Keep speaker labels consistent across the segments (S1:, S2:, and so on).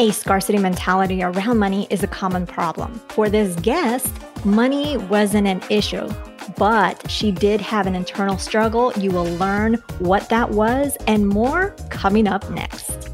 S1: A scarcity mentality around money is a common problem. For this guest, money wasn't an issue, but she did have an internal struggle. You will learn what that was and more coming up next.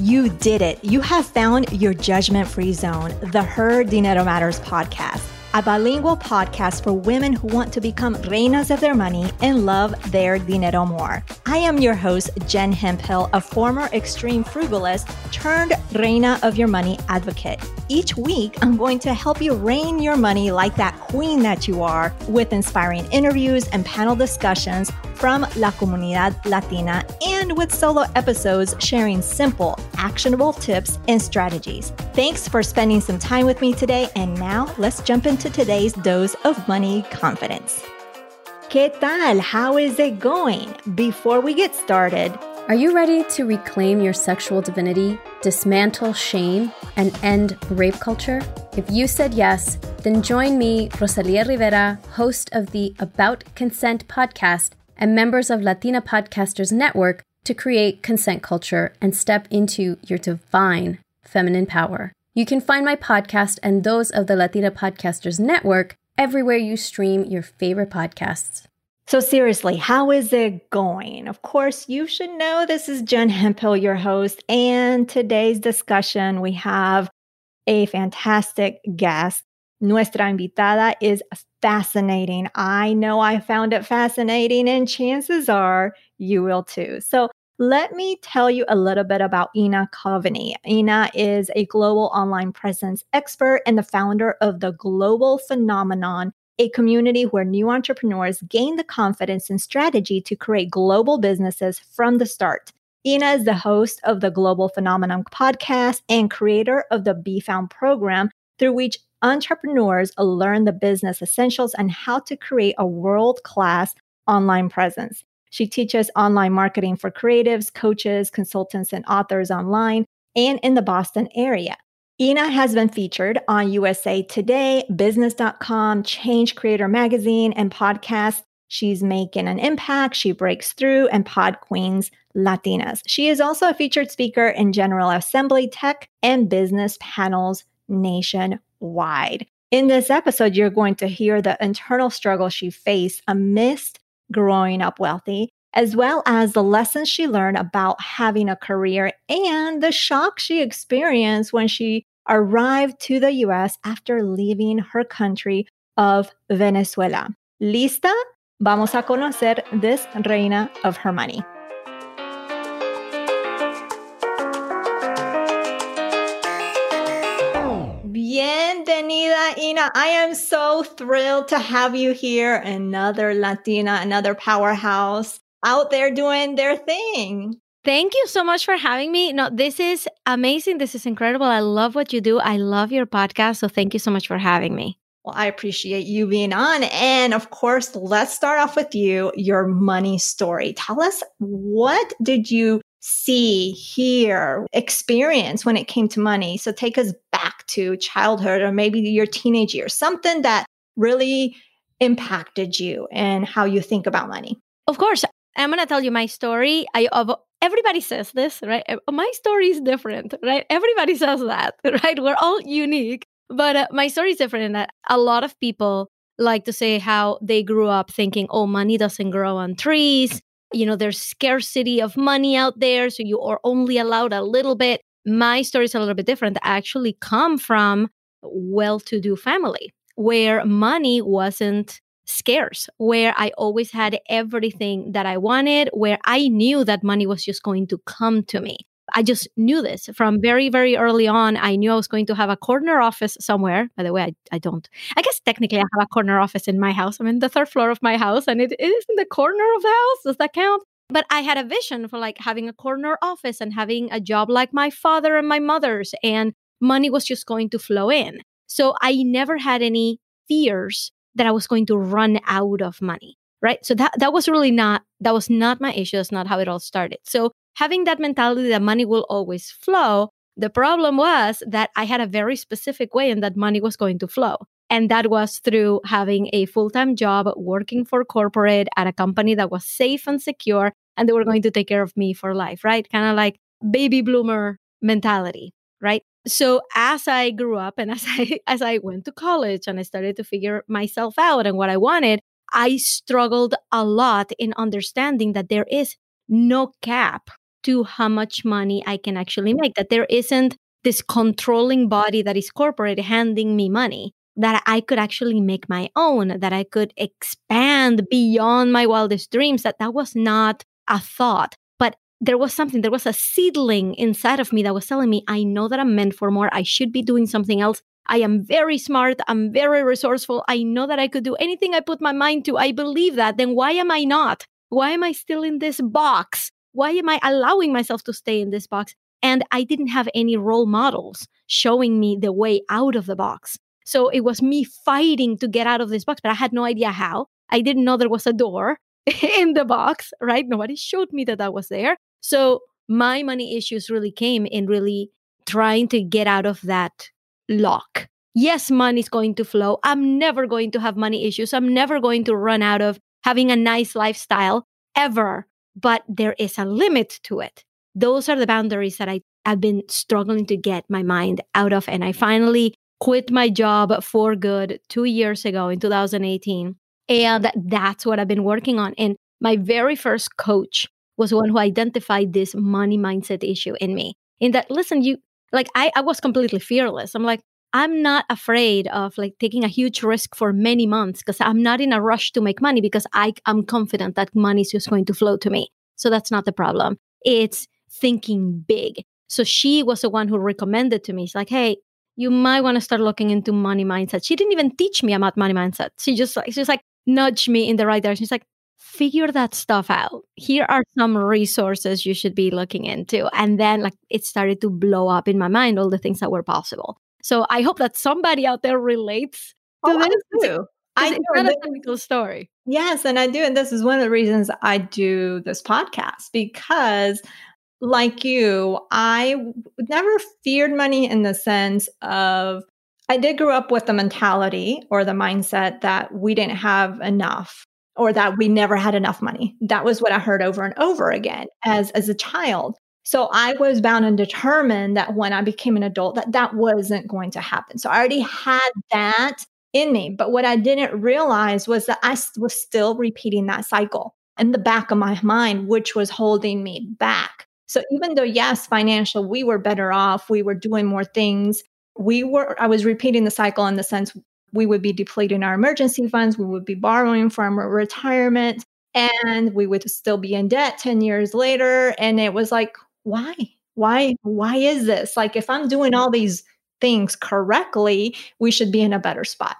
S1: You did it. You have found your judgment free zone, the Her Dinero Matters podcast a bilingual podcast for women who want to become reinas of their money and love their dinero more. I am your host, Jen Hemphill, a former extreme frugalist turned reina of your money advocate. Each week, I'm going to help you reign your money like that queen that you are with inspiring interviews and panel discussions from La Comunidad Latina and with solo episodes sharing simple, actionable tips and strategies. Thanks for spending some time with me today. And now let's jump into today's dose of money confidence. ¿Qué tal? How is it going? Before we get started,
S2: are you ready to reclaim your sexual divinity, dismantle shame, and end rape culture? If you said yes, then join me, Rosalia Rivera, host of the About Consent podcast and members of Latina Podcasters Network to create consent culture and step into your divine feminine power. You can find my podcast and those of the Latina Podcasters Network everywhere you stream your favorite podcasts.
S1: So, seriously, how is it going? Of course, you should know this is Jen Hemphill, your host. And today's discussion, we have a fantastic guest. Nuestra invitada is fascinating. I know I found it fascinating, and chances are you will too. So, let me tell you a little bit about Ina Coveney. Ina is a global online presence expert and the founder of the Global Phenomenon, a community where new entrepreneurs gain the confidence and strategy to create global businesses from the start. Ina is the host of the Global Phenomenon podcast and creator of the Be Found program, through which entrepreneurs learn the business essentials and how to create a world class online presence. She teaches online marketing for creatives, coaches, consultants, and authors online and in the Boston area. Ina has been featured on USA Today, Business.com, Change Creator Magazine, and podcasts. She's making an impact. She breaks through and Pod Queens Latinas. She is also a featured speaker in General Assembly tech and business panels nationwide. In this episode, you're going to hear the internal struggle she faced amidst growing up wealthy, as well as the lessons she learned about having a career and the shock she experienced when she arrived to the US after leaving her country of Venezuela. ¿Lista? Vamos a conocer this reina of her money. Bienvenida, Ina. I am so thrilled to have you here. Another Latina, another powerhouse out there doing their thing.
S3: Thank you so much for having me. No, this is amazing. This is incredible. I love what you do. I love your podcast. So thank you so much for having me.
S1: Well, I appreciate you being on. And of course, let's start off with you, your money story. Tell us what did you see, hear, experience when it came to money. So take us back to childhood or maybe your teenage years, something that really impacted you and how you think about money.
S3: Of course, I'm going to tell you my story. I of everybody says this, right? My story is different, right? Everybody says that, right? We're all unique, but uh, my story is different in that a lot of people like to say how they grew up thinking, "Oh, money doesn't grow on trees." you know, there's scarcity of money out there, so you are only allowed a little bit. My story is a little bit different. I actually come from well-to-do family where money wasn't scarce, where I always had everything that I wanted, where I knew that money was just going to come to me. I just knew this from very, very early on. I knew I was going to have a corner office somewhere. By the way, I, I don't. I guess technically I have a corner office in my house. I'm in the third floor of my house and it, it is in the corner of the house. Does that count? But I had a vision for like having a corner office and having a job like my father and my mother's, and money was just going to flow in. So I never had any fears that I was going to run out of money. Right. So that, that was really not, that was not my issue. That's not how it all started. So having that mentality that money will always flow, the problem was that I had a very specific way and that money was going to flow. And that was through having a full time job working for corporate at a company that was safe and secure. And they were going to take care of me for life, right? Kind of like baby bloomer mentality. right? So as I grew up and as I as I went to college and I started to figure myself out and what I wanted, I struggled a lot in understanding that there is no cap to how much money I can actually make, that there isn't this controlling body that is corporate handing me money, that I could actually make my own, that I could expand beyond my wildest dreams, that that was not a thought. But there was something, there was a seedling inside of me that was telling me, I know that I'm meant for more. I should be doing something else. I am very smart. I'm very resourceful. I know that I could do anything I put my mind to. I believe that. Then why am I not? Why am I still in this box? Why am I allowing myself to stay in this box? And I didn't have any role models showing me the way out of the box. So it was me fighting to get out of this box, but I had no idea how. I didn't know there was a door in the box, right? Nobody showed me that that was there. So my money issues really came in really trying to get out of that lock. Yes, money is going to flow. I'm never going to have money issues. I'm never going to run out of having a nice lifestyle ever, but there is a limit to it. Those are the boundaries that I have been struggling to get my mind out of. And I finally quit my job for good two years ago in 2018. And that's what I've been working on. And my very first coach was one who identified this money mindset issue in me. In that, listen, you like I, I was completely fearless. I'm like, I'm not afraid of like taking a huge risk for many months because I'm not in a rush to make money because I I'm confident that money is just going to flow to me. So that's not the problem. It's thinking big. So she was the one who recommended to me. She's like, hey, you might want to start looking into money mindset. She didn't even teach me about money mindset. She just like she's like nudged me in the right direction. She's like, figure that stuff out. Here are some resources you should be looking into. And then like it started to blow up in my mind all the things that were possible. So I hope that somebody out there relates to
S1: oh,
S3: this.
S1: I do. I
S3: it's not a typical story.
S1: Yes, and I do. And this is one of the reasons I do this podcast because like you, I never feared money in the sense of I did grow up with the mentality or the mindset that we didn't have enough or that we never had enough money. That was what I heard over and over again as as a child. So I was bound and determined that when I became an adult that that wasn't going to happen. So I already had that in me, but what I didn't realize was that I was still repeating that cycle in the back of my mind which was holding me back. So even though yes, financial we were better off, we were doing more things, we were I was repeating the cycle in the sense we would be depleting our emergency funds, we would be borrowing from retirement, and we would still be in debt 10 years later. And it was like, why? Why? Why is this? Like, if I'm doing all these things correctly, we should be in a better spot.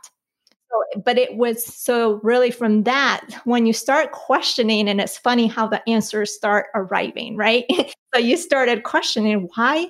S1: So, but it was so really from that, when you start questioning, and it's funny how the answers start arriving, right? so you started questioning, why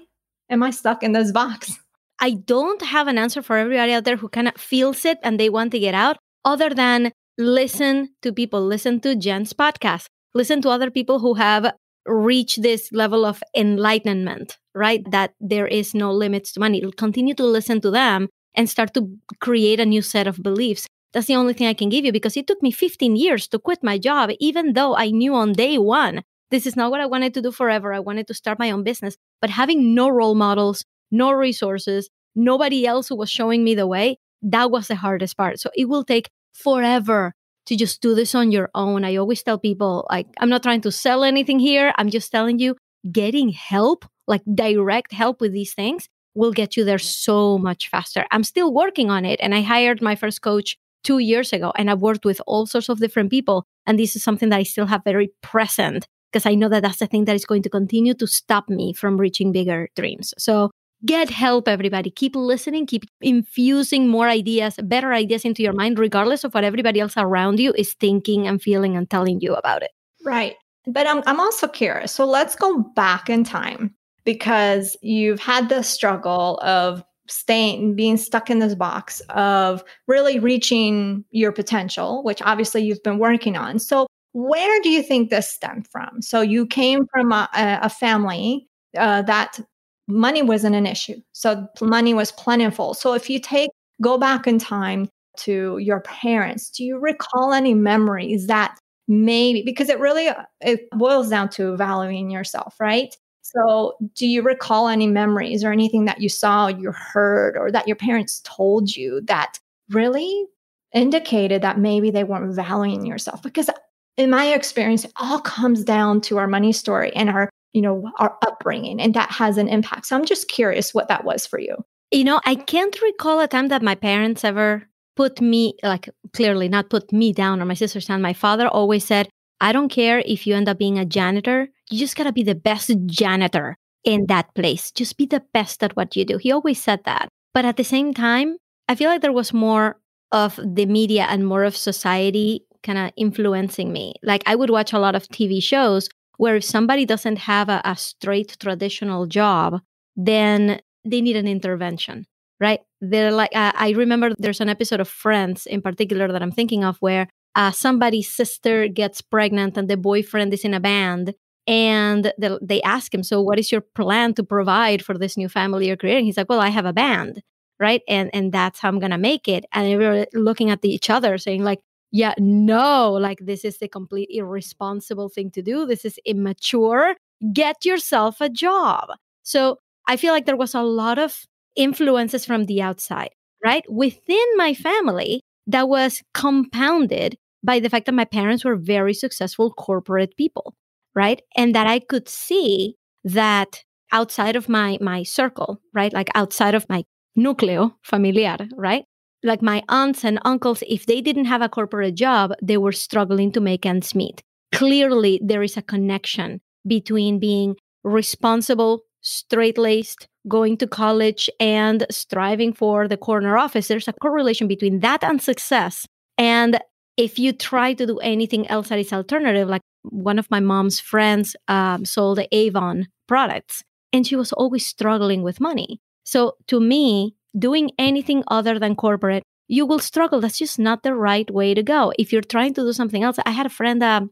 S1: am I stuck in this box?
S3: I don't have an answer for everybody out there who kind of feels it and they want to get out, other than listen to people, listen to Jen's podcast, listen to other people who have reached this level of enlightenment, right? That there is no limits to money. Continue to listen to them and start to create a new set of beliefs. That's the only thing I can give you because it took me 15 years to quit my job, even though I knew on day one, this is not what I wanted to do forever. I wanted to start my own business. But having no role models, no resources, nobody else who was showing me the way. That was the hardest part. So it will take forever to just do this on your own. I always tell people, like, I'm not trying to sell anything here. I'm just telling you, getting help, like direct help with these things, will get you there so much faster. I'm still working on it. And I hired my first coach two years ago, and I've worked with all sorts of different people. And this is something that I still have very present because I know that that's the thing that is going to continue to stop me from reaching bigger dreams. So get help, everybody. Keep listening, keep infusing more ideas, better ideas into your mind, regardless of what everybody else around you is thinking and feeling and telling you about it.
S1: Right. But I'm, I'm also curious. So let's go back in time because you've had the struggle of staying, being stuck in this box of really reaching your potential, which obviously you've been working on. So, where do you think this stemmed from? So, you came from a, a family uh, that money wasn't an issue. So money was plentiful. So if you take, go back in time to your parents, do you recall any memories that maybe, because it really, it boils down to valuing yourself, right? So, do you recall any memories or anything that you saw, you heard, or that your parents told you that really indicated that maybe they weren't valuing yourself? Because in my experience, it all comes down to our money story and our, you know, our upbringing, and that has an impact. So, I'm just curious what that was for you.
S3: You know, I can't recall a time that my parents ever put me, like, clearly not put me down or my sisters down. My father always said, I don't care if you end up being a janitor, you just gotta be the best janitor in that place. Just be the best at what you do. He always said that. But at the same time, I feel like there was more of the media and more of society kind of influencing me. Like I would watch a lot of TV shows where if somebody doesn't have a, a straight traditional job, then they need an intervention, right? They're like, uh, I remember there's an episode of Friends in particular that I'm thinking of where uh, somebody's sister gets pregnant and the boyfriend is in a band and they ask him so what is your plan to provide for this new family you're creating? He's like well i have a band right? And and that's how i'm gonna make it. And we were looking at each other saying like yeah no like this is the complete irresponsible thing to do. This is immature. Get yourself a job. So i feel like there was a lot of influences from the outside right? Within my family that was compounded by the fact that my parents were very successful corporate people, right? And that I could see that outside of my my circle, right? Like outside of my nucleo familiar, right? Like my aunts and uncles, if they didn't have a corporate job, they were struggling to make ends meet. Clearly, there is a connection between being responsible, straight laced, going to college, and striving for the corner office. There's a correlation between that and success. And if you try to do anything else that is alternative, like one of my mom's friends um, sold Avon products and she was always struggling with money. So to me, doing anything other than corporate, you will struggle. That's just not the right way to go. If you're trying to do something else, I had a friend, uh,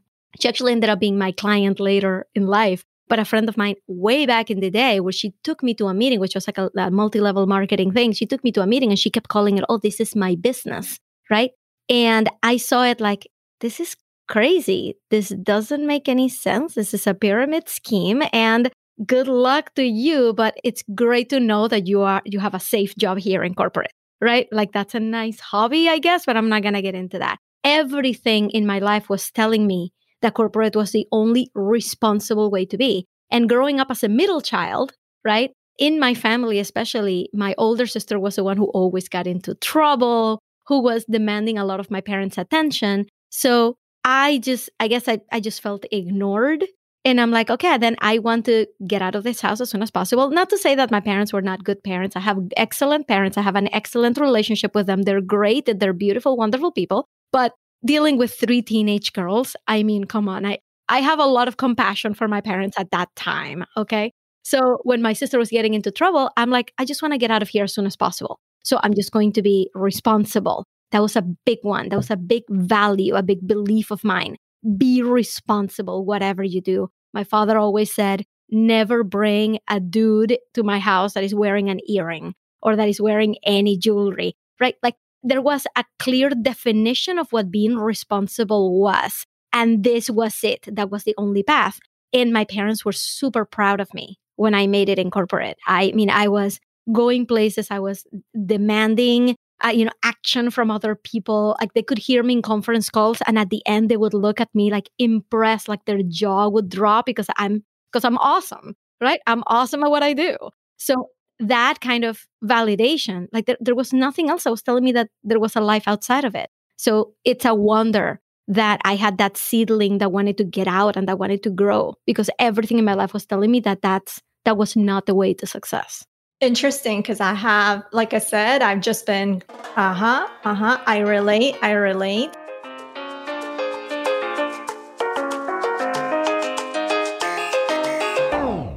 S3: she actually ended up being my client later in life, but a friend of mine way back in the day where she took me to a meeting, which was like a, a multi level marketing thing. She took me to a meeting and she kept calling it, oh, this is my business, right? And I saw it like, this is crazy. This doesn't make any sense. This is a pyramid scheme and good luck to you, but it's great to know that you are you have a safe job here in corporate, right? Like that's a nice hobby, I guess, but I'm not to get into that. Everything in my life was telling me that corporate was the only responsible way to be. And growing up as a middle child, right? In my family, especially, my older sister was the one who always got into trouble, who was demanding a lot of my parents' attention. So I just, I guess I, I just felt ignored. And I'm like, okay, then I want to get out of this house as soon as possible. Not to say that my parents were not good parents. I have excellent parents. I have an excellent relationship with them. They're great. They're beautiful, wonderful people. But dealing with three teenage girls, I mean, come on. I, I have a lot of compassion for my parents at that time. Okay. So when my sister was getting into trouble, I'm like, I just want to get out of here as soon as possible. So I'm just going to be responsible. That was a big one. That was a big value, a big belief of mine. Be responsible, whatever you do. My father always said, never bring a dude to my house that is wearing an earring or that is wearing any jewelry, right? Like there was a clear definition of what being responsible was. And this was it. That was the only path. And my parents were super proud of me when I made it in corporate. I mean, I was going places. I was demanding, uh, you know, action from other people. Like they could hear me in conference calls, and at the end, they would look at me like impressed, like their jaw would drop because I'm because I'm awesome, right? I'm awesome at what I do. So that kind of validation, like there, there was nothing else that was telling me that there was a life outside of it. So it's a wonder that I had that seedling that wanted to get out and that wanted to grow because everything in my life was telling me that that's that was not the way to success
S1: interesting because I have, like I said, I've just been, uh huh, uh huh, I relate, I relate.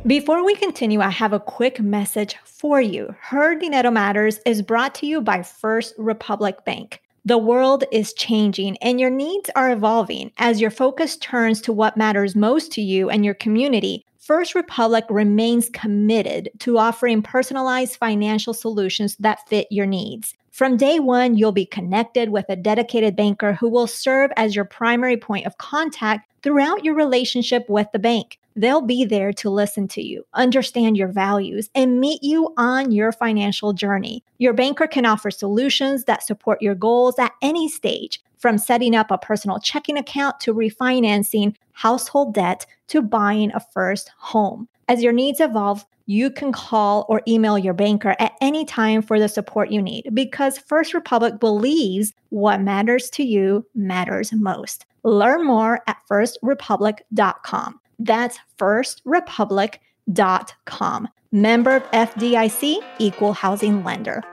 S1: Before we continue, I have a quick message for you. Her Dinero Matters is brought to you by First Republic Bank. The world is changing and your needs are evolving as your focus turns to what matters most to you and your community. First Republic remains committed to offering personalized financial solutions that fit your needs. From day one, you'll be connected with a dedicated banker who will serve as your primary point of contact throughout your relationship with the bank. They'll be there to listen to you, understand your values, and meet you on your financial journey. Your banker can offer solutions that support your goals at any stage, from setting up a personal checking account to refinancing household debt to buying a first home. As your needs evolve, you can call or email your banker at any time for the support you need because First Republic believes what matters to you matters most. Learn more at firstrepublic.com. That's firstrepublic.com. Member of FDIC, equal housing lender.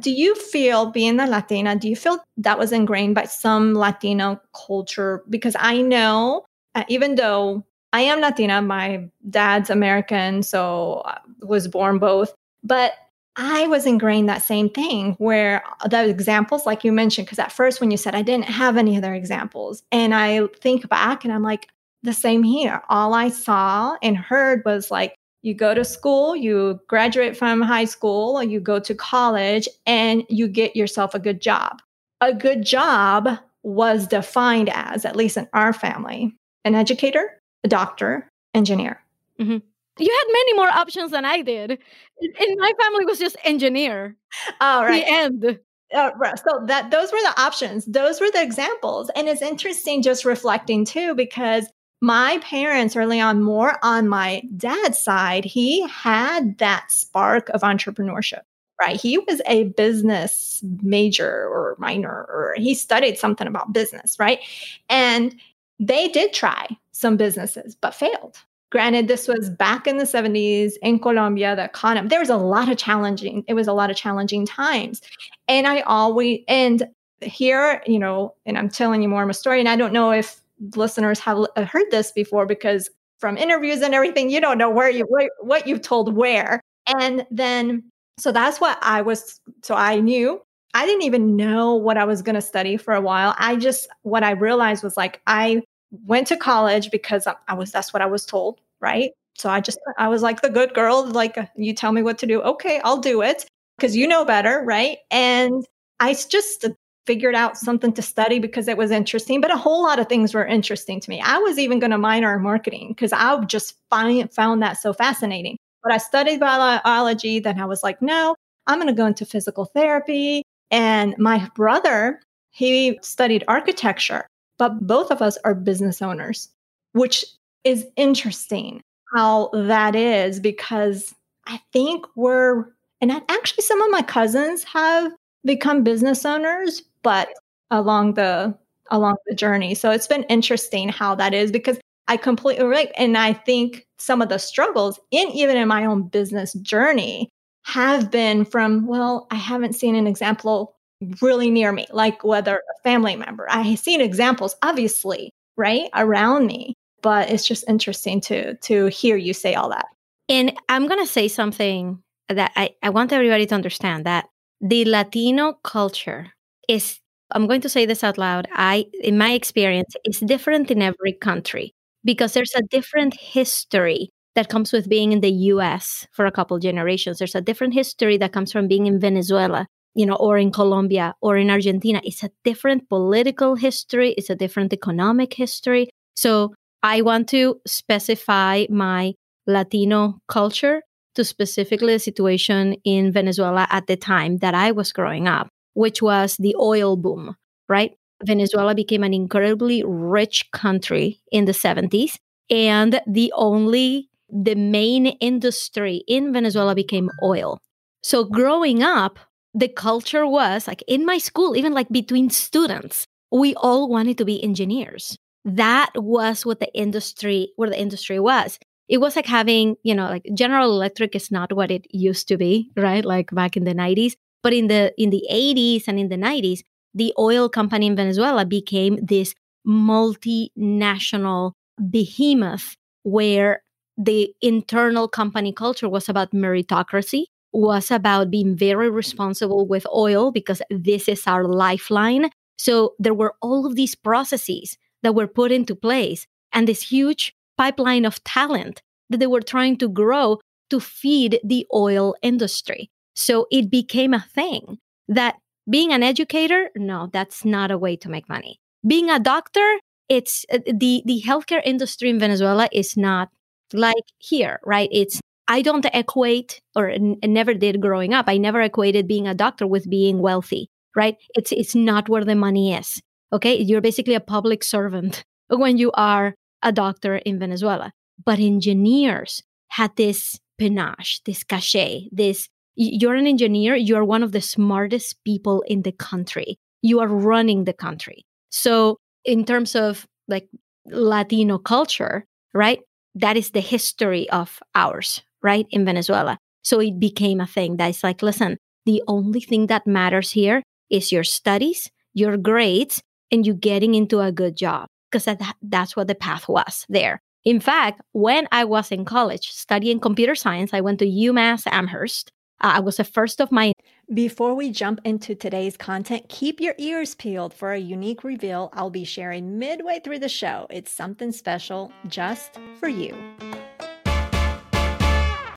S1: Do you feel, being a Latina, do you feel that was ingrained by some Latino culture? Because I know, uh, even though I am Latina, my dad's American, so I was born both, but I was ingrained that same thing where the examples, like you mentioned, because at first when you said I didn't have any other examples, and I think back and I'm like, the same here. All I saw and heard was like, you go to school, you graduate from high school, you go to college, and you get yourself a good job. A good job was defined as, at least in our family, an educator, a doctor, engineer.
S3: Mm-hmm you had many more options than I did. In my family was just engineer.
S1: Oh, right.
S3: The end.
S1: Uh, so that those were the options. Those were the examples. And it's interesting just reflecting too, because my parents early on, more on my dad's side, he had that spark of entrepreneurship, right? He was a business major or minor, or he studied something about business, right? And they did try some businesses, but failed Granted, this was back in the 70s in Colombia, the economy, there was a lot of challenging, it was a lot of challenging times. And I always, and here, you know, and I'm telling you more of a story, and I don't know if listeners have heard this before because from interviews and everything, you don't know where you, what you've told where. And then, so that's what I was, so I knew I didn't even know what I was going to study for a while. I just, what I realized was like, I went to college because I was that's what I was told, right? So I just I was like the good girl, like uh, you tell me what to do. Okay, I'll do it because you know better, right? And I just figured out something to study because it was interesting, but a whole lot of things were interesting to me. I was even going to minor in marketing because I just find, found that so fascinating. But I studied biology, then I was like, no, I'm going to go into physical therapy. And my brother, he studied architecture but both of us are business owners, which is interesting how that is because I think we're, and actually some of my cousins have become business owners, but along the along the journey. So it's been interesting how that is because I completely right. And I think some of the struggles in even in my own business journey have been from, well, I haven't seen an example really near me, like whether a family member. I have seen examples, obviously, right around me, but it's just interesting to to hear you say all that.
S3: And I'm gonna say something that I, I want everybody to understand that the Latino culture is I'm going to say this out loud. I in my experience it's different in every country because there's a different history that comes with being in the US for a couple generations. There's a different history that comes from being in Venezuela you know, or in Colombia or in Argentina. It's a different political history, it's a different economic history. So I want to specify my Latino culture to specifically the situation in Venezuela at the time that I was growing up, which was the oil boom, right? Venezuela became an incredibly rich country in the 70s. And the only, the main industry in Venezuela became oil. So growing up, the culture was like in my school, even like between students, we all wanted to be engineers. That was what the industry, where the industry was. It was like having, you know, like General Electric is not what it used to be, right? Like back in the 90s. But in the in the 80s and in the 90s, the oil company in Venezuela became this multinational behemoth where the internal company culture was about meritocracy was about being very responsible with oil because this is our lifeline. So there were all of these processes that were put into place and this huge pipeline of talent that they were trying to grow to feed the oil industry. So it became a thing that Being an educator, no, that's not a way to make money. Being a doctor, it's uh, the the healthcare industry in Venezuela is not like here, right? It's I don't equate or n- never did growing up. I never equated being a doctor with being wealthy, right? It's it's not where the money is. Okay, you're basically a public servant when you are a doctor in Venezuela. But engineers had this panache, this cachet, this you're an engineer, you're one of the smartest people in the country. You are running the country. So, in terms of like Latino culture, right? That is the history of ours, right? In Venezuela. So it became a thing that is like, listen, the only thing that matters here is your studies, your grades, and you getting into a good job because that, that's what the path was there. In fact, when I was in college studying computer science, I went to UMass Amherst. Uh, I was the first of my.
S1: Before we jump into today's content, keep your ears peeled for a unique reveal I'll be sharing midway through the show. It's something special just for you.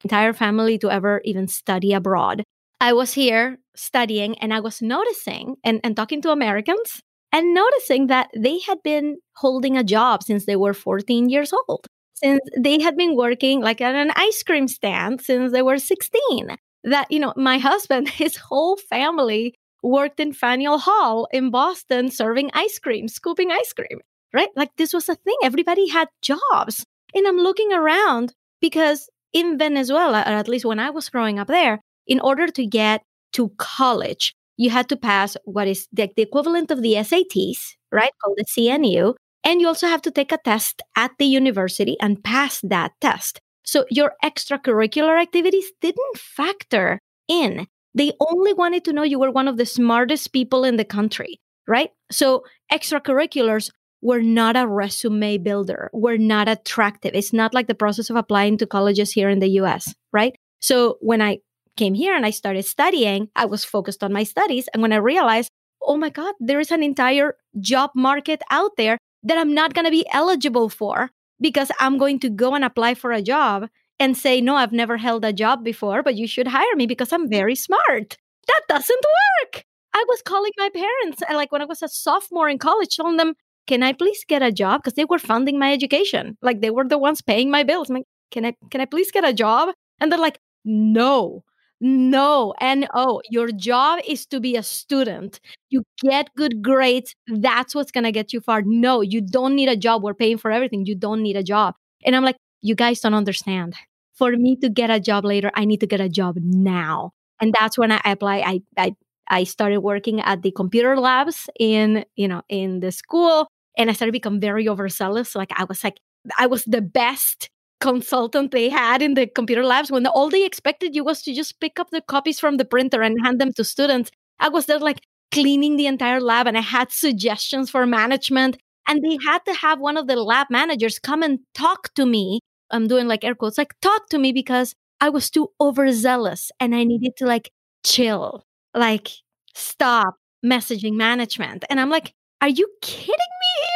S3: Entire family to ever even study abroad. I was here studying and I was noticing and, and talking to Americans and noticing that they had been holding a job since they were 14 years old, since they had been working like at an ice cream stand since they were 16. That, you know, my husband, his whole family worked in Faneuil Hall in Boston serving ice cream, scooping ice cream, right? Like this was a thing. Everybody had jobs. And I'm looking around because in Venezuela, or at least when I was growing up there, in order to get to college, you had to pass what is the, the equivalent of the SATs, right? Called the CNU. And you also have to take a test at the university and pass that test. So your extracurricular activities didn't factor in. They only wanted to know you were one of the smartest people in the country, right? So extracurriculars were not a resume builder, were not attractive. It's not like the process of applying to colleges here in the US, right? So when I came here and I started studying, I was focused on my studies. And when I realized, oh my God, there is an entire job market out there that I'm not going to be eligible for because I'm going to go and apply for a job and say, no, I've never held a job before, but you should hire me because I'm very smart. That doesn't work. I was calling my parents, and like when I was a sophomore in college, telling them, can I please get a job? Because they were funding my education. Like they were the ones paying my bills. I'm like, can I, can I please get a job? And they're like, no, no, and oh, your job is to be a student. You get good grades. That's what's going to get you far. No, you don't need a job. We're paying for everything. You don't need a job. And I'm like, you guys don't understand. For me to get a job later, I need to get a job now. And that's when I apply. I, I, I started working at the computer labs in, you know, in the school. And I started become very overzealous. Like I was like, I was the best consultant they had in the computer labs when all they expected you was to just pick up the copies from the printer and hand them to students. I was there like cleaning the entire lab and I had suggestions for management. And they had to have one of the lab managers come and talk to me. I'm doing like air quotes, like talk to me because I was too overzealous and I needed to like chill, like stop messaging management. And I'm like, are you kidding me?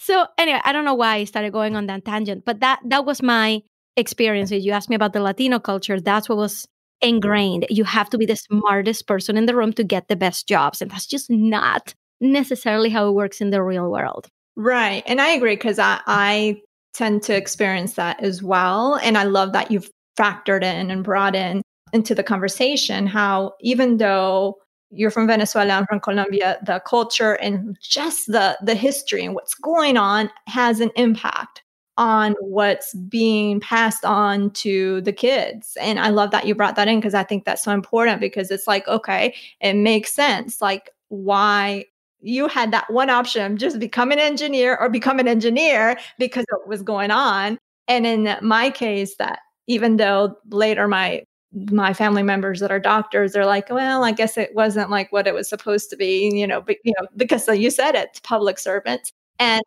S3: So anyway, I don't know why I started going on that tangent, but that that was my experience. You asked me about the Latino culture. That's what was ingrained. You have to be the smartest person in the room to get the best jobs. And that's just not necessarily how it works in the real world.
S1: Right. And I agree because I, I tend to experience that as well. And I love that you've factored in and brought in into the conversation how even though you're from Venezuela, I'm from Colombia, the culture and just the the history and what's going on has an impact on what's being passed on to the kids. And I love that you brought that in because I think that's so important because it's like, okay, it makes sense. Like why you had that one option just become an engineer or become an engineer because of what was going on. And in my case, that even though later my my family members that are doctors they're like well i guess it wasn't like what it was supposed to be you know but you know because you said it public servants. And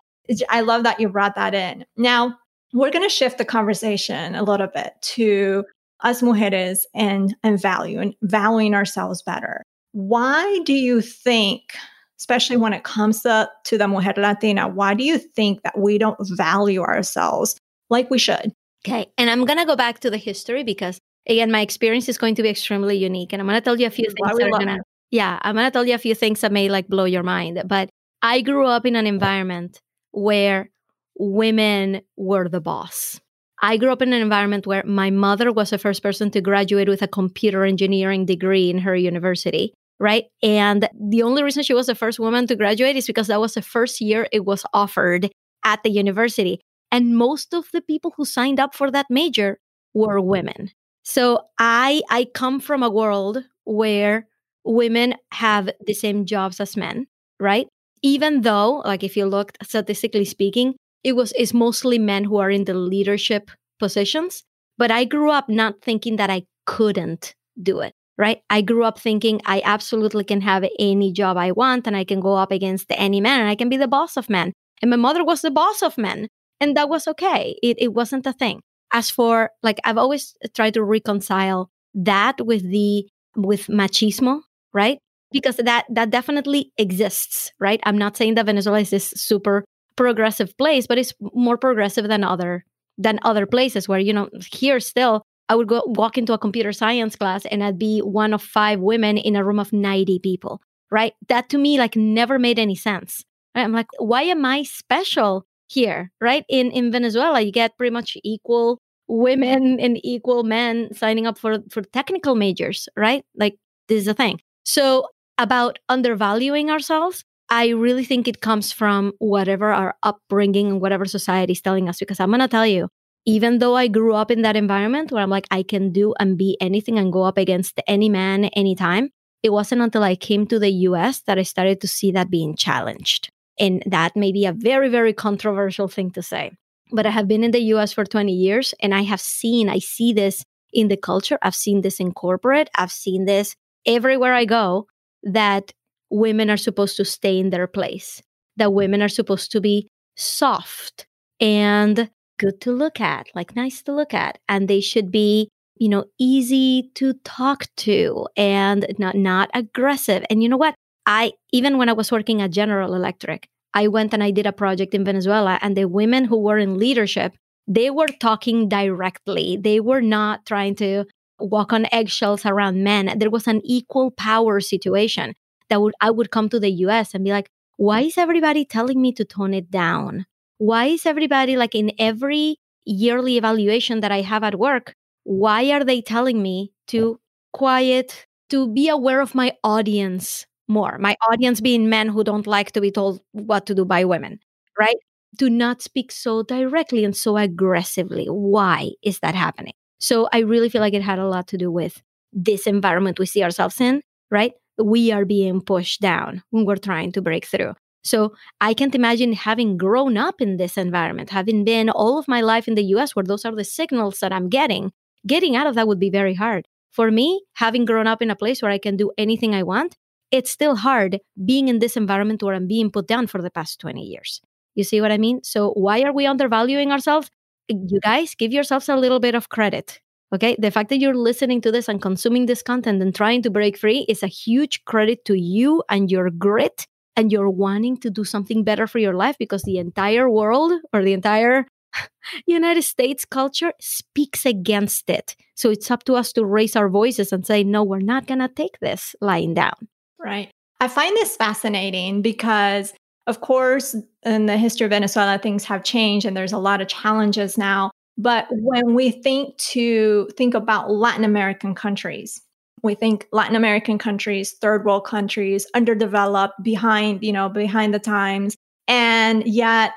S1: i love that you brought that in. Now we're going to shift the conversation a little bit to us mujeres and and value and valuing ourselves better. Why do you think especially when it comes to, to the mujer latina why do you think that we don't value ourselves like we should?
S3: Okay and i'm going to go back to the history because again, my experience is going to be extremely unique. And I'm going to tell you a few things that are going to, Yeah, I'm going to tell you a few things that may like blow your mind. But I grew up in an environment where women were the boss. I grew up in an environment where my mother was the first person to graduate with a computer engineering degree in her university, right? And the only reason she was the first woman to graduate is because that was the first year it was offered at the university. And most of the people who signed up for that major were women. So I I come from a world where women have the same jobs as men, right? Even though, like if you look statistically speaking, it was it's mostly men who are in the leadership positions. But I grew up not thinking that I couldn't do it, right? I grew up thinking I absolutely can have any job I want and I can go up against any man and I can be the boss of men. And my mother was the boss of men. And that was okay. It, it wasn't a thing. As for like, I've always tried to reconcile that with the, with machismo, right? Because that, that definitely exists, right? I'm not saying that Venezuela is this super progressive place, but it's more progressive than other than other places where you know here still I would go walk into a computer science class and I'd be one of five women in a room of 90 people, right? That to me like never made any sense. Right? I'm like, why am I special here, right? In in Venezuela, you get pretty much equal women and equal men signing up for for technical majors, right? Like this is a thing. So about undervaluing ourselves, I really think it comes from whatever our upbringing and whatever society is telling us. Because I'm going to tell you, even though I grew up in that environment where I'm like, I can do and be anything and go up against any man anytime, it wasn't until I came to the US that I started to see that being challenged. And that may be a very, very controversial thing to say. But I have been in the US for 20 years and I have seen, I see this in the culture. I've seen this in corporate. I've seen this everywhere I go that women are supposed to stay in their place, that women are supposed to be soft and good to look at, like nice to look at, and they should be, you know, easy to talk to and not not aggressive. And you know what? I even when I was working at General Electric, I went and I did a project in Venezuela and the women who were in leadership, they were talking directly. They were not trying to walk on eggshells around men. There was an equal power situation that would I would come to the US and be like, why is everybody telling me to tone it down? Why is everybody like in every yearly evaluation that I have at work, why are they telling me to quiet, to be aware of my audience more? My audience being men who don't like to be told what to do by women, right? Do not speak so directly and so aggressively. Why is that happening? So I really feel like it had a lot to do with this environment we see ourselves in, right? we are being pushed down when we're trying to break through. So I can't imagine having grown up in this environment, having been all of my life in the US where those are the signals that I'm getting. Getting out of that would be very hard. For me, having grown up in a place where I can do anything I want, it's still hard being in this environment where I'm being put down for the past 20 years. You see what I mean? So why are we undervaluing ourselves? You guys give yourselves a little bit of credit. Okay. The fact that you're listening to this and consuming this content and trying to break free is a huge credit to you and your grit and you're wanting to do something better for your life because the entire world or the entire United States culture speaks against it. So it's up to us to raise our voices and say, no, we're not going to take this lying down.
S1: Right. I find this fascinating because, of course, in the history of Venezuela, things have changed and there's a lot of challenges now. But when we think to think about Latin American countries, we think Latin American countries, third world countries, underdeveloped, behind, you know, behind the times. And yet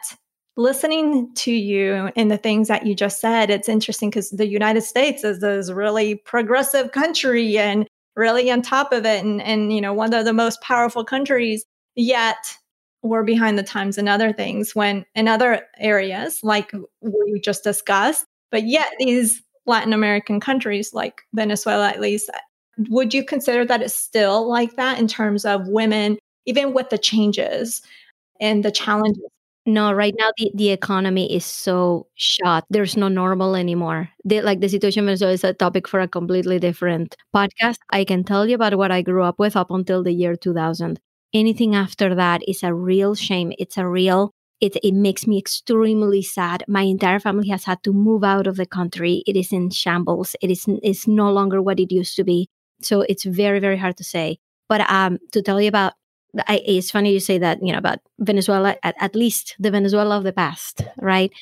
S1: listening to you and the things that you just said, it's interesting because the United States is this really progressive country and really on top of it and, and you know, one of the most powerful countries. Yet we're behind the times in other things when in other areas like we just discussed but yet these latin american countries like venezuela at least would you consider that it's still like that in terms of women even with the changes and the challenges
S3: no right now the, the economy is so shot there's no normal anymore the, like the situation in venezuela is a topic for a completely different podcast i can tell you about what i grew up with up until the year 2000 anything after that is a real shame. It's a real, it, it makes me extremely sad. My entire family has had to move out of the country. It is in shambles. It is it's no longer what it used to be. So it's very, very hard to say. But um, to tell you about, I, it's funny you say that, you know, about Venezuela, at, at least the Venezuela of the past, right?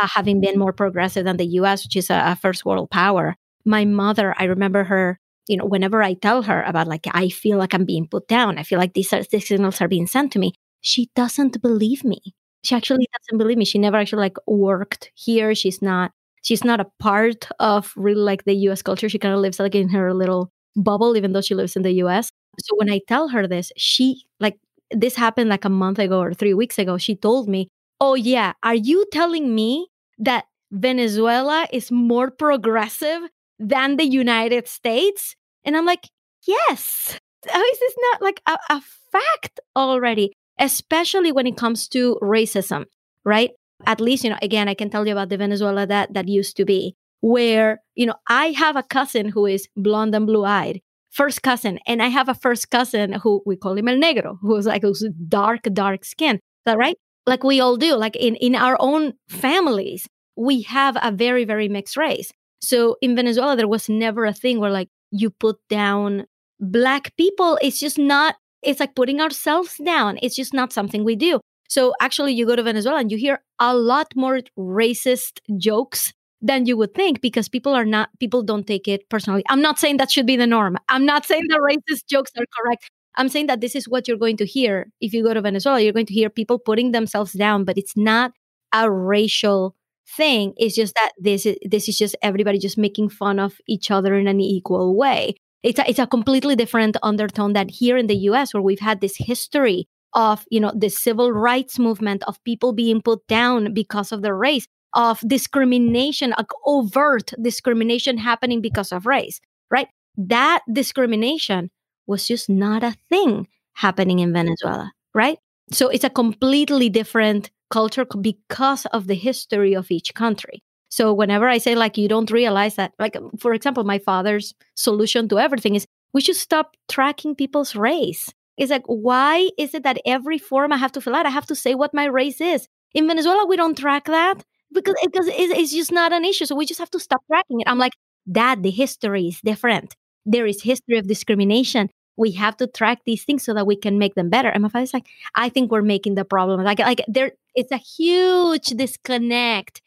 S3: Uh, having been more progressive than the US, which is a, a first world power. My mother, I remember her you know, whenever I tell her about like I feel like I'm being put down, I feel like these, are, these signals are being sent to me, she doesn't believe me. She actually doesn't believe me. She never actually like worked here. She's not she's not a part of really like the US culture. She kind of lives like in her little bubble, even though she lives in the US. So when I tell her this, she like this happened like a month ago or three weeks ago. She told me, Oh yeah, are you telling me that Venezuela is more progressive than the United States? And I'm like, yes. How oh, is this not like a, a fact already? Especially when it comes to racism, right? At least, you know, again, I can tell you about the Venezuela that that used to be, where, you know, I have a cousin who is blonde and blue eyed, first cousin, and I have a first cousin who we call him El Negro, who's like who's dark, dark skin. Is that right? Like we all do, like in, in our own families, we have a very, very mixed race. So in Venezuela, there was never a thing where like you put down black people. It's just not, it's like putting ourselves down. It's just not something we do. So actually, you go to Venezuela and you hear a lot more racist jokes than you would think because people are not, people don't take it personally. I'm not saying that should be the norm. I'm not saying the racist jokes are correct. I'm saying that this is what you're going to hear if you go to Venezuela. You're going to hear people putting themselves down, but it's not a racial thing. It's just that this is this is just everybody just making fun of each other in an equal way. It's a, it's a completely different undertone that here in the US where we've had this history of, you know, the civil rights movement of people being put down because of their race, of discrimination, like overt discrimination happening because of race, right? That discrimination was just not a thing happening in Venezuela, right? So it's a completely different culture because of the history of each country. So whenever I say like you don't realize that, like um, for example, my father's solution to everything is we should stop tracking people's race. It's like, why is it that every form I have to fill out, I have to say what my race is? In Venezuela, we don't track that because, because it's just not an issue. So we just have to stop tracking it. I'm like, Dad, the history is different. There is history of discrimination. We have to track these things so that we can make them better. And my father's like, I think we're making the problem. Like, like there, it's a huge disconnect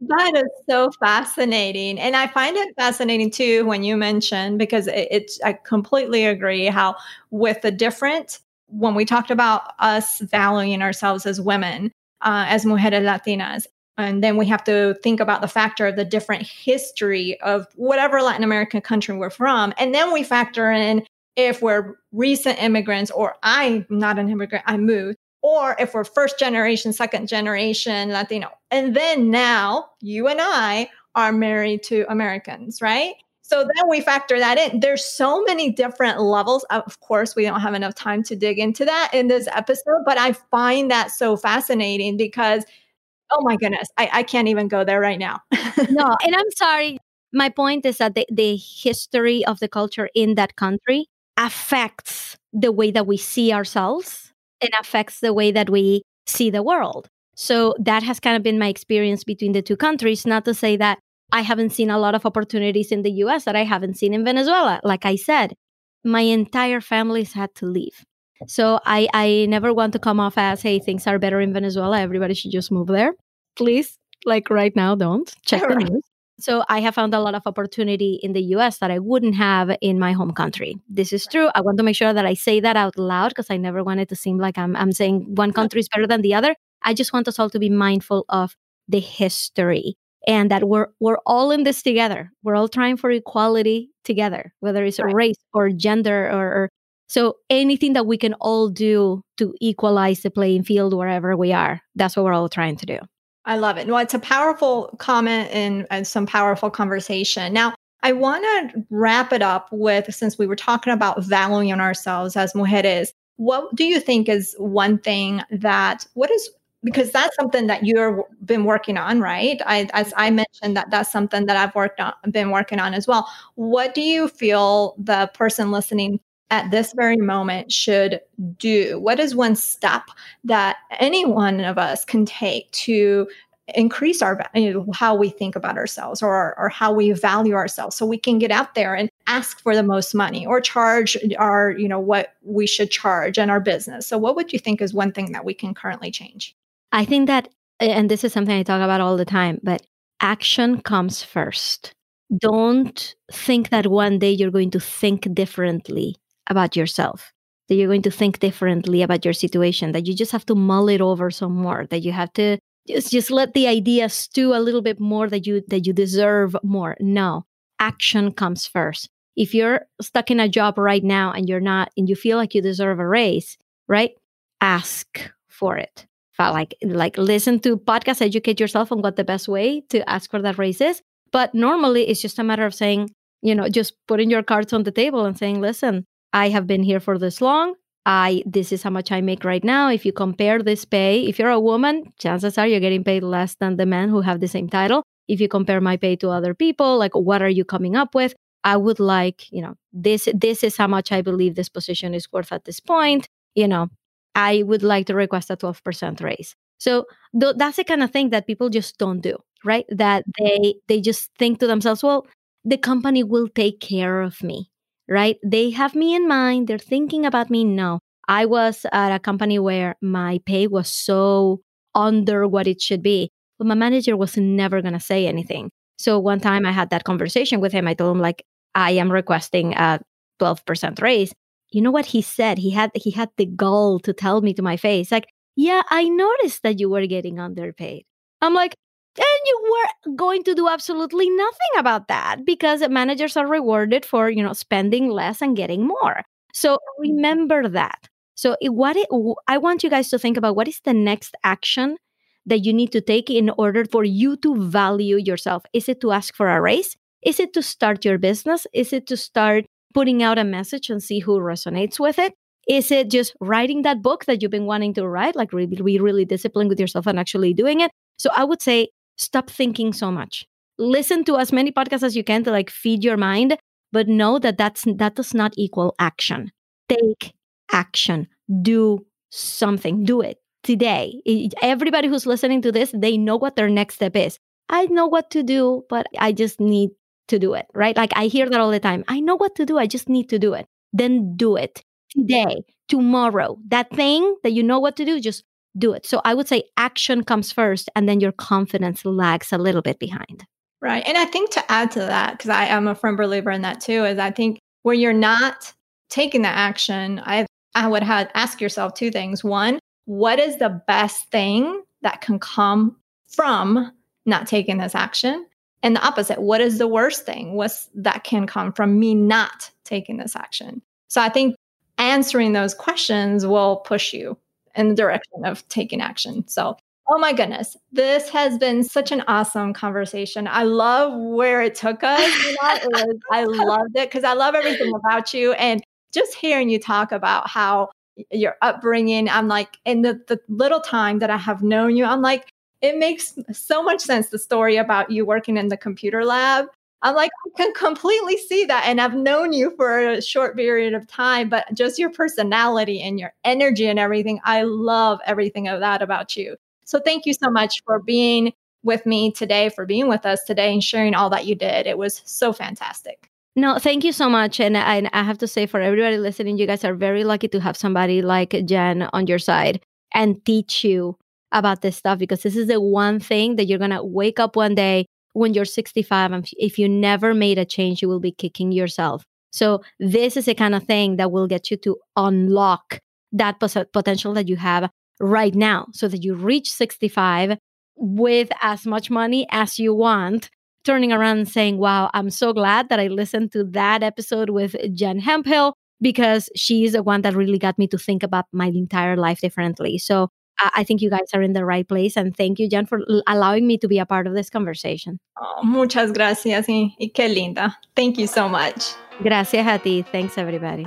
S1: that is so fascinating. And I find it fascinating too when you mention, because it, I completely agree how, with the different, when we talked about us valuing ourselves as women, uh, as mujeres latinas, and then we have to think about the factor of the different history of whatever Latin American country we're from. And then we factor in if we're recent immigrants or I'm not an immigrant, I moved or if we're first generation, second generation Latino. And then now you and I are married to Americans, right? So then we factor that in. There's so many different levels. Of course, we don't have enough time to dig into that in this episode, but I find that so fascinating because, oh my goodness, I, I can't even go there right now.
S3: no, and I'm sorry. My point is that the, the history of the culture in that country affects the way that we see ourselves and affects the way that we see the world. So that has kind of been my experience between the two countries. Not to say that I haven't seen a lot of opportunities in the US that I haven't seen in Venezuela. Like I said, my entire family's had to leave. So I, I never want to come off as, hey, things are better in Venezuela. Everybody should just move there. Please, like right now, don't check the news. So I have found a lot of opportunity in the US that I wouldn't have in my home country. This is true. I want to make sure that I say that out loud because I never want it to seem like I'm, I'm saying one country is better than the other. I just want us all to be mindful of the history and that we're we're all in this together. We're all trying for equality together, whether it's right. race or gender or, or so anything that we can all do to equalize the playing field wherever we are. That's what we're all trying to do.
S1: I love it. Well, it's a powerful comment and, and some powerful conversation. Now, I want to wrap it up with since we were talking about valuing ourselves as mujeres, what do you think is one thing that, what is, because that's something that you've been working on, right? I, as I mm-hmm. mentioned, that that's something that I've worked on, been working on as well. What do you feel the person listening at this very moment should do? What is one step that any one of us can take to increase our you know, how we think about ourselves or, or how we value ourselves so we can get out there and ask for the most money or charge our you know what we should charge in our business? So what would you think is one thing that we can currently change?
S3: I think that and this is something i talk about all the time but action comes first. Don't think that one day you're going to think differently about yourself that you're going to think differently about your situation that you just have to mull it over some more that you have to just just let the idea stew a little bit more that you that you deserve more. No action comes first. If you're stuck in a job right now and you're not and you feel like you deserve a raise right ask for it. Like like listen to podcasts educate yourself on what the best way to ask for that raise is. But normally it's just a matter of saying you know just putting your cards on the table and saying listen i have been here for this long I this is how much I make right now. If you compare this pay, if you're a woman, chances are you're getting paid less than the men who have the same title. If you compare my pay to other people, like what are you coming up with? I would like, you know, this this is how much I believe this position is worth at this point. You know, I would like to request a 12% raise. So th- that's the kind of thing that people just don't do, right? That they they just think to themselves, well, the company will take care of me right? They have me in mind. They're thinking about me. No, I was at a company where my pay was so under what it should be, but my manager was never going to say anything. So one time I had that conversation with him. I told him like, I am requesting a 12% raise. You know what he said? He had he had the gall to tell me to my face, like, yeah, I noticed that you were getting underpaid. I'm like, and you were going to do absolutely nothing about that because managers are rewarded for you know spending less and getting more. So mm-hmm. remember that. So what it, i want you guys to think about what is the next action that you need to take in order for you to value yourself. Is it to ask for a raise? Is it to start your business? Is it to start putting out a message and see who resonates with it? Is it just writing that book that you've been wanting to write? Like really be really disciplined with yourself and actually doing it? So i would say stop thinking so much. Listen to as many podcasts as you can to like feed your mind, but know that that's that does not equal action. Take action. Do something. Do it today. Everybody who's listening to this, they know what their next step is. I know what to do, but I just need to do it, right? Like I hear that all the time. I know what to do. I just need to do it. Then do it today, tomorrow. That thing that you know what to do, just do it. So I would say action comes first and then your confidence lags a little bit behind.
S1: Right. And I think to add to that, because I am a firm believer in that too, is I think where you're not taking the action, I I would have ask yourself two things. One, what is the best thing that can come from not taking this action? And the opposite, what is the worst thing? What's that can come from me not taking this action? So I think answering those questions will push you in the direction of taking action. So, oh my goodness, this has been such an awesome conversation. I love where it took us. You know, it was, I loved it because I love everything about you. And just hearing you talk about how your upbringing, I'm like, in the, the little time that I have known you, I'm like, it makes so much sense the story about you working in the computer lab I'm like, I can completely see that. And I've known you for a short period of time, but just your personality and your energy and everything, I love everything of that about you. So thank you so much for being with me today, for being with us today and sharing all that you did. It was so fantastic.
S3: No, thank you so much. And I, I have to say, for everybody listening, you guys are very lucky to have somebody like Jen on your side and teach you about this stuff because this is the one thing that you're going to wake up one day when you're 65 and if you never made a change you will be kicking yourself. So this is the kind of thing that will get you to unlock that potential that you have right now so that you reach 65 with as much money as you want turning around and saying wow i'm so glad that i listened to that episode with jen hemphill because she's the one that really got me to think about my entire life differently. So I think you guys are in the right place. And thank you, Jen, for allowing me to be a part of this conversation.
S1: Oh, muchas gracias. Y, y qué linda. Thank you so much.
S3: Gracias a ti. Thanks, everybody.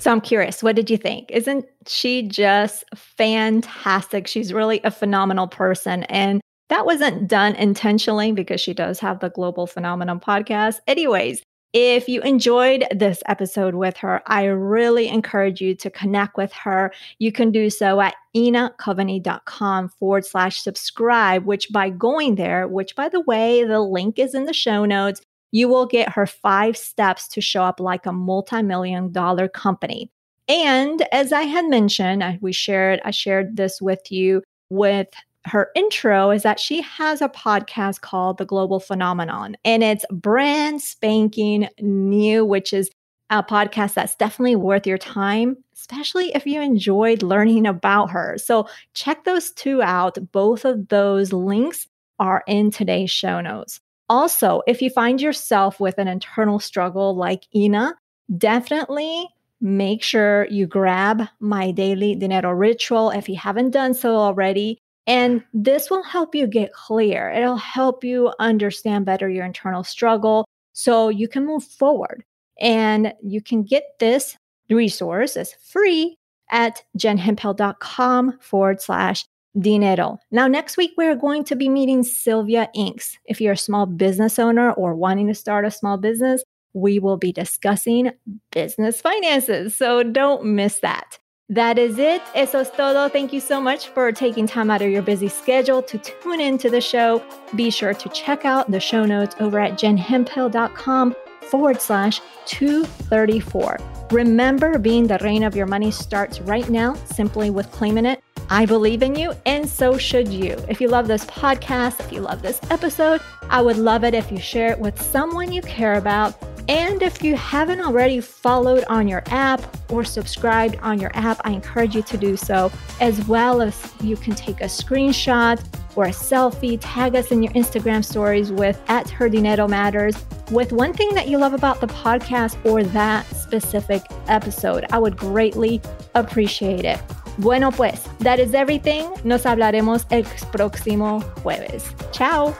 S1: So I'm curious, what did you think? Isn't she just fantastic? She's really a phenomenal person. And that wasn't done intentionally because she does have the Global Phenomenon podcast. Anyways, If you enjoyed this episode with her, I really encourage you to connect with her. You can do so at inacoveney.com forward slash subscribe, which by going there, which by the way, the link is in the show notes, you will get her five steps to show up like a multi-million dollar company. And as I had mentioned, we shared, I shared this with you with her intro is that she has a podcast called The Global Phenomenon, and it's brand spanking new, which is a podcast that's definitely worth your time, especially if you enjoyed learning about her. So check those two out. Both of those links are in today's show notes. Also, if you find yourself with an internal struggle like Ina, definitely make sure you grab my daily dinero ritual if you haven't done so already. And this will help you get clear. It'll help you understand better your internal struggle so you can move forward. And you can get this resource as free at jenhemphill.com forward slash dinero. Now, next week, we're going to be meeting Sylvia Inks. If you're a small business owner or wanting to start a small business, we will be discussing business finances. So don't miss that. That is it. Eso es todo. Thank you so much for taking time out of your busy schedule to tune into the show. Be sure to check out the show notes over at jenhemphill.com forward slash 234. Remember, being the reina of your money starts right now simply with claiming it. I believe in you, and so should you. If you love this podcast, if you love this episode, I would love it if you share it with someone you care about and if you haven't already followed on your app or subscribed on your app, I encourage you to do so, as well as you can take a screenshot or a selfie, tag us in your Instagram stories with at Her Matters with one thing that you love about the podcast or that specific episode. I would greatly appreciate it. Bueno, pues, that is everything. Nos hablaremos el próximo jueves. Ciao.